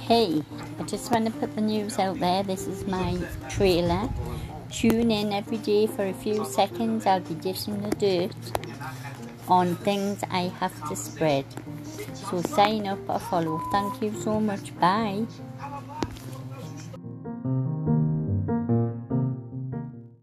Hey, I just want to put the news out there. This is my trailer. Tune in every day for a few seconds. I'll be dishing the dirt on things I have to spread. So sign up or follow. Thank you so much. Bye.